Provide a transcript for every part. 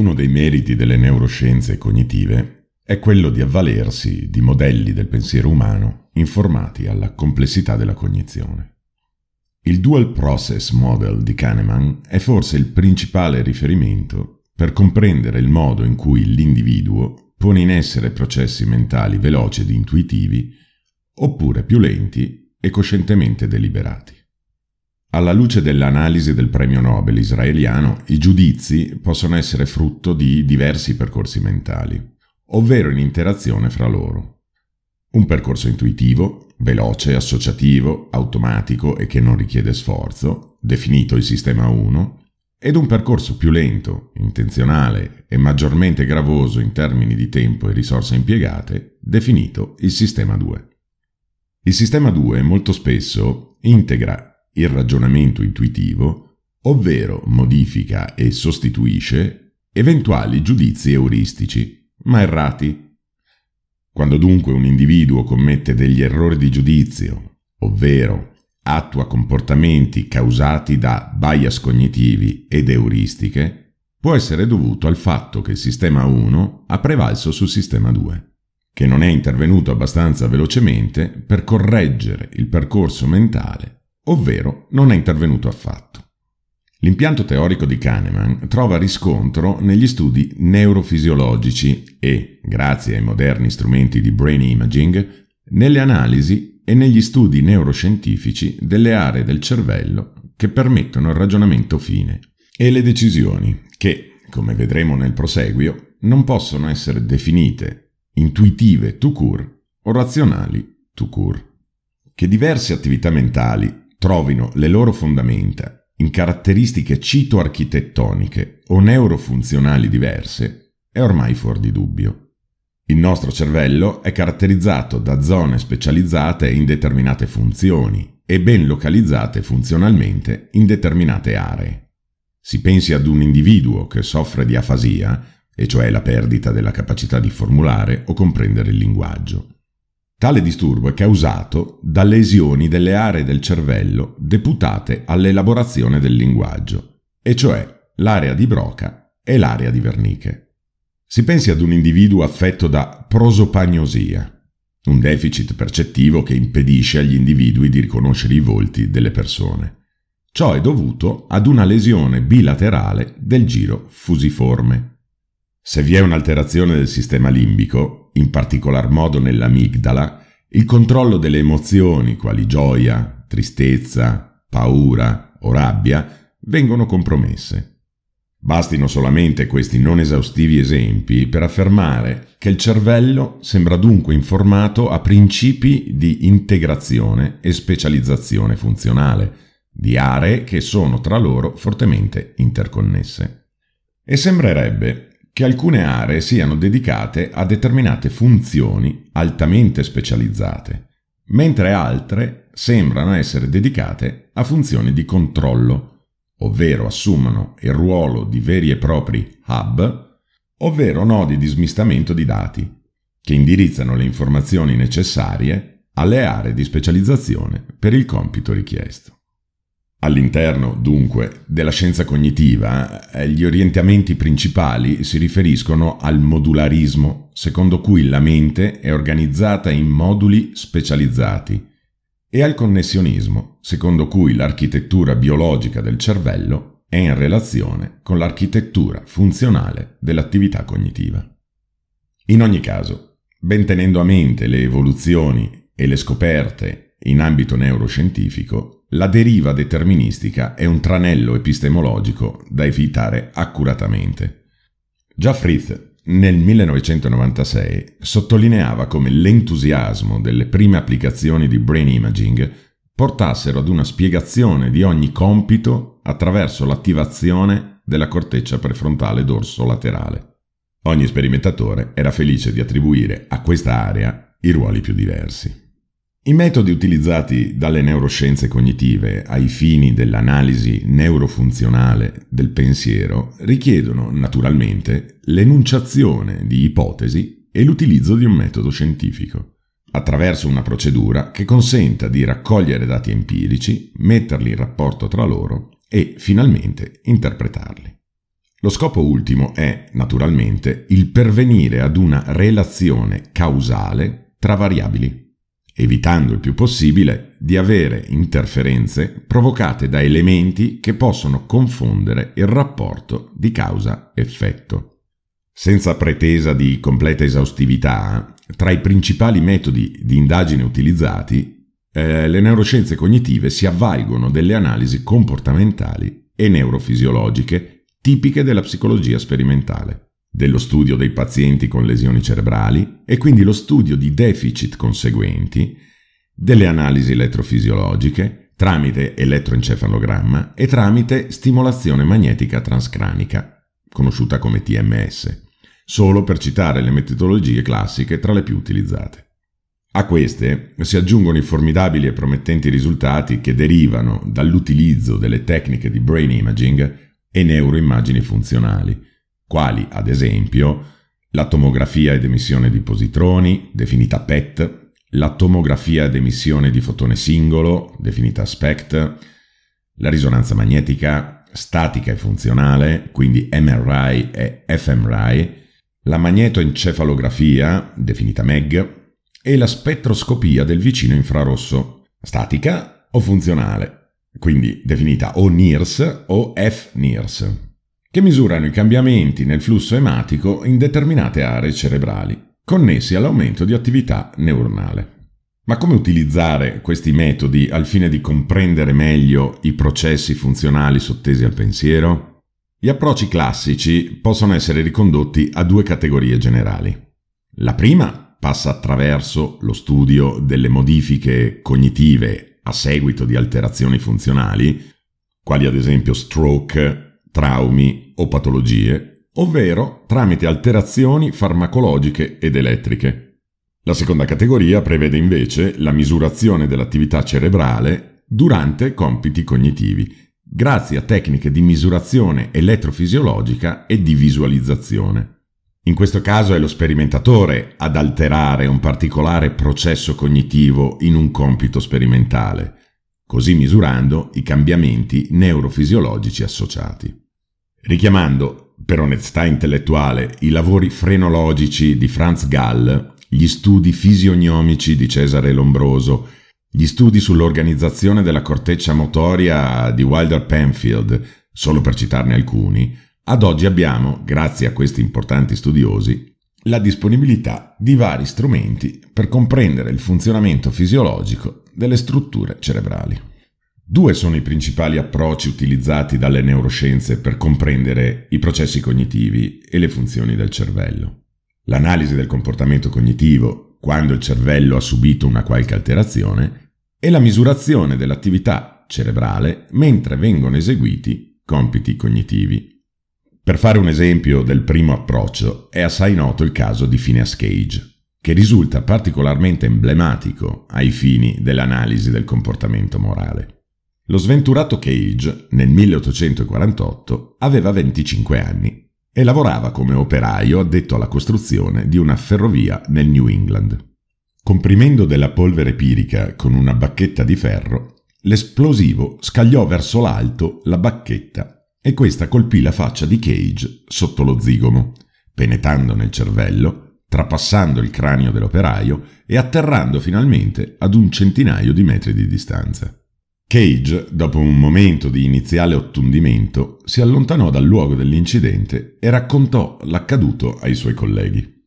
Uno dei meriti delle neuroscienze cognitive è quello di avvalersi di modelli del pensiero umano informati alla complessità della cognizione. Il Dual Process Model di Kahneman è forse il principale riferimento per comprendere il modo in cui l'individuo pone in essere processi mentali veloci ed intuitivi, oppure più lenti e coscientemente deliberati. Alla luce dell'analisi del premio Nobel israeliano, i giudizi possono essere frutto di diversi percorsi mentali, ovvero in interazione fra loro. Un percorso intuitivo, veloce, associativo, automatico e che non richiede sforzo, definito il sistema 1, ed un percorso più lento, intenzionale e maggiormente gravoso in termini di tempo e risorse impiegate, definito il sistema 2. Il sistema 2 molto spesso integra il ragionamento intuitivo, ovvero modifica e sostituisce eventuali giudizi euristici, ma errati. Quando dunque un individuo commette degli errori di giudizio, ovvero attua comportamenti causati da bias cognitivi ed euristiche, può essere dovuto al fatto che il sistema 1 ha prevalso sul sistema 2, che non è intervenuto abbastanza velocemente per correggere il percorso mentale ovvero non è intervenuto affatto. L'impianto teorico di Kahneman trova riscontro negli studi neurofisiologici e, grazie ai moderni strumenti di brain imaging, nelle analisi e negli studi neuroscientifici delle aree del cervello che permettono il ragionamento fine e le decisioni che, come vedremo nel proseguio, non possono essere definite intuitive tout court o razionali tout court. Che diverse attività mentali trovino le loro fondamenta in caratteristiche citoarchitettoniche o neurofunzionali diverse è ormai fuori di dubbio. Il nostro cervello è caratterizzato da zone specializzate in determinate funzioni e ben localizzate funzionalmente in determinate aree. Si pensi ad un individuo che soffre di afasia, e cioè la perdita della capacità di formulare o comprendere il linguaggio. Tale disturbo è causato da lesioni delle aree del cervello deputate all'elaborazione del linguaggio, e cioè l'area di Broca e l'area di Wernicke. Si pensi ad un individuo affetto da prosopagnosia, un deficit percettivo che impedisce agli individui di riconoscere i volti delle persone. Ciò è dovuto ad una lesione bilaterale del giro fusiforme. Se vi è un'alterazione del sistema limbico, in particolar modo nell'amigdala, il controllo delle emozioni quali gioia, tristezza, paura o rabbia vengono compromesse. Bastino solamente questi non esaustivi esempi per affermare che il cervello sembra dunque informato a principi di integrazione e specializzazione funzionale, di aree che sono tra loro fortemente interconnesse. E sembrerebbe che alcune aree siano dedicate a determinate funzioni altamente specializzate, mentre altre sembrano essere dedicate a funzioni di controllo, ovvero assumono il ruolo di veri e propri hub, ovvero nodi di smistamento di dati, che indirizzano le informazioni necessarie alle aree di specializzazione per il compito richiesto. All'interno, dunque, della scienza cognitiva, eh, gli orientamenti principali si riferiscono al modularismo, secondo cui la mente è organizzata in moduli specializzati, e al connessionismo, secondo cui l'architettura biologica del cervello è in relazione con l'architettura funzionale dell'attività cognitiva. In ogni caso, ben tenendo a mente le evoluzioni e le scoperte in ambito neuroscientifico, la deriva deterministica è un tranello epistemologico da evitare accuratamente. Già Fritz, nel 1996, sottolineava come l'entusiasmo delle prime applicazioni di brain imaging portassero ad una spiegazione di ogni compito attraverso l'attivazione della corteccia prefrontale dorso laterale. Ogni sperimentatore era felice di attribuire a questa area i ruoli più diversi. I metodi utilizzati dalle neuroscienze cognitive ai fini dell'analisi neurofunzionale del pensiero richiedono naturalmente l'enunciazione di ipotesi e l'utilizzo di un metodo scientifico, attraverso una procedura che consenta di raccogliere dati empirici, metterli in rapporto tra loro e finalmente interpretarli. Lo scopo ultimo è, naturalmente, il pervenire ad una relazione causale tra variabili, evitando il più possibile di avere interferenze provocate da elementi che possono confondere il rapporto di causa-effetto. Senza pretesa di completa esaustività, tra i principali metodi di indagine utilizzati, eh, le neuroscienze cognitive si avvalgono delle analisi comportamentali e neurofisiologiche tipiche della psicologia sperimentale, dello studio dei pazienti con lesioni cerebrali e quindi lo studio di deficit conseguenti, delle analisi elettrofisiologiche tramite elettroencefalogramma e tramite stimolazione magnetica transcranica, conosciuta come TMS, solo per citare le metodologie classiche tra le più utilizzate. A queste si aggiungono i formidabili e promettenti risultati che derivano dall'utilizzo delle tecniche di brain imaging e neuroimmagini funzionali, quali ad esempio la tomografia ed emissione di positroni, definita PET, la tomografia ed emissione di fotone singolo, definita SPECT, la risonanza magnetica statica e funzionale, quindi MRI e fMRI, la magnetoencefalografia, definita MEG, e la spettroscopia del vicino infrarosso, statica o funzionale, quindi definita o NIRS o F-NIRS, che misurano i cambiamenti nel flusso ematico in determinate aree cerebrali, connessi all'aumento di attività neuronale. Ma come utilizzare questi metodi al fine di comprendere meglio i processi funzionali sottesi al pensiero? Gli approcci classici possono essere ricondotti a due categorie generali. La prima passa attraverso lo studio delle modifiche cognitive a seguito di alterazioni funzionali, quali ad esempio stroke, traumi o patologie, ovvero tramite alterazioni farmacologiche ed elettriche. La seconda categoria prevede invece la misurazione dell'attività cerebrale durante compiti cognitivi, grazie a tecniche di misurazione elettrofisiologica e di visualizzazione. In questo caso è lo sperimentatore ad alterare un particolare processo cognitivo in un compito sperimentale, così misurando i cambiamenti neurofisiologici associati. Richiamando, per onestà intellettuale, i lavori frenologici di Franz Gall, gli studi fisionomici di Cesare Lombroso, gli studi sull'organizzazione della corteccia motoria di Wilder Penfield, solo per citarne alcuni, ad oggi abbiamo, grazie a questi importanti studiosi, la disponibilità di vari strumenti per comprendere il funzionamento fisiologico delle strutture cerebrali. Due sono i principali approcci utilizzati dalle neuroscienze per comprendere i processi cognitivi e le funzioni del cervello. L'analisi del comportamento cognitivo quando il cervello ha subito una qualche alterazione e la misurazione dell'attività cerebrale mentre vengono eseguiti compiti cognitivi. Per fare un esempio del primo approccio, è assai noto il caso di Phineas Cage, che risulta particolarmente emblematico ai fini dell'analisi del comportamento morale. Lo sventurato Cage, nel 1848, aveva 25 anni e lavorava come operaio addetto alla costruzione di una ferrovia nel New England. Comprimendo della polvere pirica con una bacchetta di ferro, l'esplosivo scagliò verso l'alto la bacchetta e questa colpì la faccia di Cage sotto lo zigomo, penetrando nel cervello, trapassando il cranio dell'operaio e atterrando finalmente ad un centinaio di metri di distanza. Cage, dopo un momento di iniziale ottundimento, si allontanò dal luogo dell'incidente e raccontò l'accaduto ai suoi colleghi.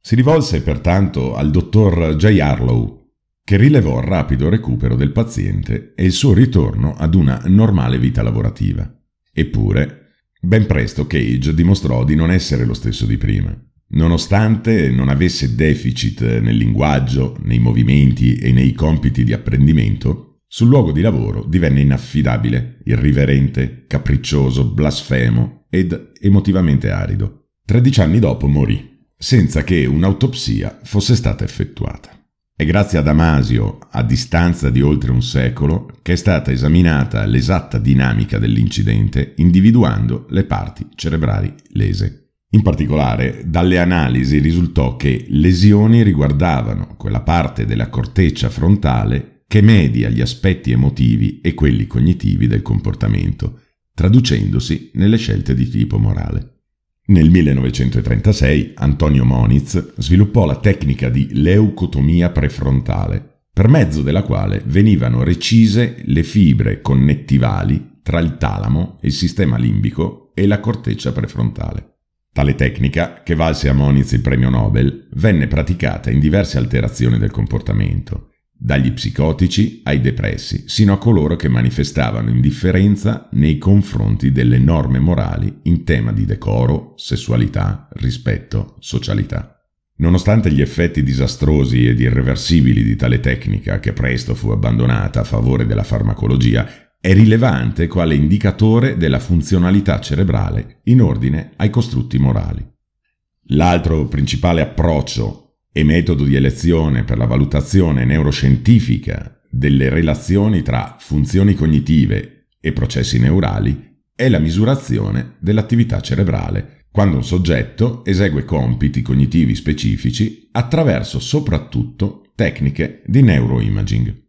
Si rivolse pertanto al dottor J. Harlow, che rilevò il rapido recupero del paziente e il suo ritorno ad una normale vita lavorativa. Eppure, ben presto Cage dimostrò di non essere lo stesso di prima. Nonostante non avesse deficit nel linguaggio, nei movimenti e nei compiti di apprendimento, sul luogo di lavoro divenne inaffidabile, irriverente, capriccioso, blasfemo ed emotivamente arido. Tredici anni dopo morì, senza che un'autopsia fosse stata effettuata. È grazie a Damasio, a distanza di oltre un secolo, che è stata esaminata l'esatta dinamica dell'incidente, individuando le parti cerebrali lese. In particolare, dalle analisi risultò che lesioni riguardavano quella parte della corteccia frontale che media gli aspetti emotivi e quelli cognitivi del comportamento, traducendosi nelle scelte di tipo morale. Nel 1936 Antonio Moniz sviluppò la tecnica di leucotomia prefrontale, per mezzo della quale venivano recise le fibre connettivali tra il talamo, il sistema limbico e la corteccia prefrontale. Tale tecnica, che valse a Moniz il premio Nobel, venne praticata in diverse alterazioni del comportamento, dagli psicotici ai depressi, sino a coloro che manifestavano indifferenza nei confronti delle norme morali in tema di decoro, sessualità, rispetto, socialità. Nonostante gli effetti disastrosi ed irreversibili di tale tecnica, che presto fu abbandonata a favore della farmacologia, è rilevante quale indicatore della funzionalità cerebrale in ordine ai costrutti morali. L'altro principale approccio e metodo di elezione per la valutazione neuroscientifica delle relazioni tra funzioni cognitive e processi neurali è la misurazione dell'attività cerebrale quando un soggetto esegue compiti cognitivi specifici attraverso soprattutto tecniche di neuroimaging.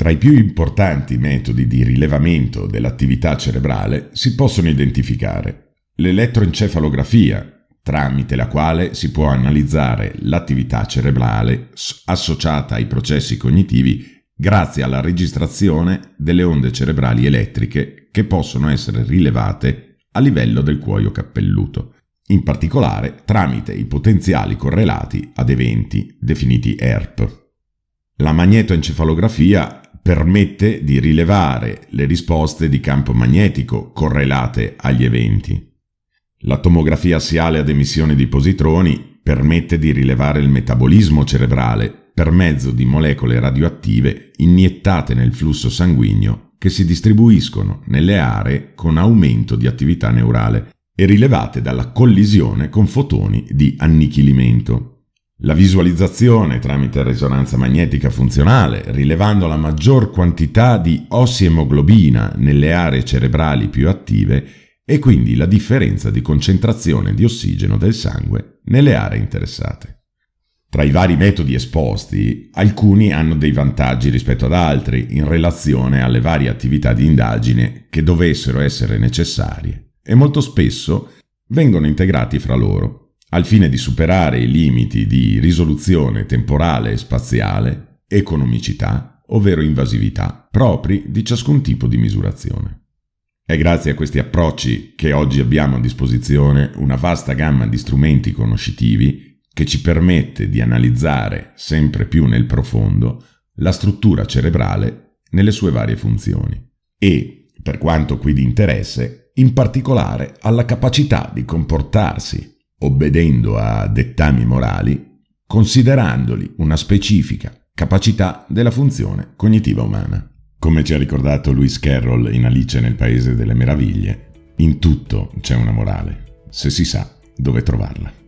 Tra i più importanti metodi di rilevamento dell'attività cerebrale si possono identificare l'elettroencefalografia, tramite la quale si può analizzare l'attività cerebrale associata ai processi cognitivi grazie alla registrazione delle onde cerebrali elettriche che possono essere rilevate a livello del cuoio cappelluto, in particolare tramite i potenziali correlati ad eventi definiti ERP. La magnetoencefalografia permette di rilevare le risposte di campo magnetico correlate agli eventi. La tomografia assiale ad emissione di positroni permette di rilevare il metabolismo cerebrale per mezzo di molecole radioattive iniettate nel flusso sanguigno che si distribuiscono nelle aree con aumento di attività neurale e rilevate dalla collisione con fotoni di annichilimento. La visualizzazione tramite risonanza magnetica funzionale, rilevando la maggior quantità di ossiemoglobina nelle aree cerebrali più attive e quindi la differenza di concentrazione di ossigeno del sangue nelle aree interessate. Tra i vari metodi esposti, alcuni hanno dei vantaggi rispetto ad altri in relazione alle varie attività di indagine che dovessero essere necessarie e molto spesso vengono integrati fra loro al fine di superare i limiti di risoluzione temporale e spaziale, economicità, ovvero invasività, propri di ciascun tipo di misurazione. È grazie a questi approcci che oggi abbiamo a disposizione una vasta gamma di strumenti conoscitivi che ci permette di analizzare sempre più nel profondo la struttura cerebrale nelle sue varie funzioni e, per quanto qui di interesse, in particolare alla capacità di comportarsi obbedendo a dettami morali, considerandoli una specifica capacità della funzione cognitiva umana. Come ci ha ricordato Lewis Carroll in Alice nel Paese delle Meraviglie, in tutto c'è una morale, se si sa dove trovarla.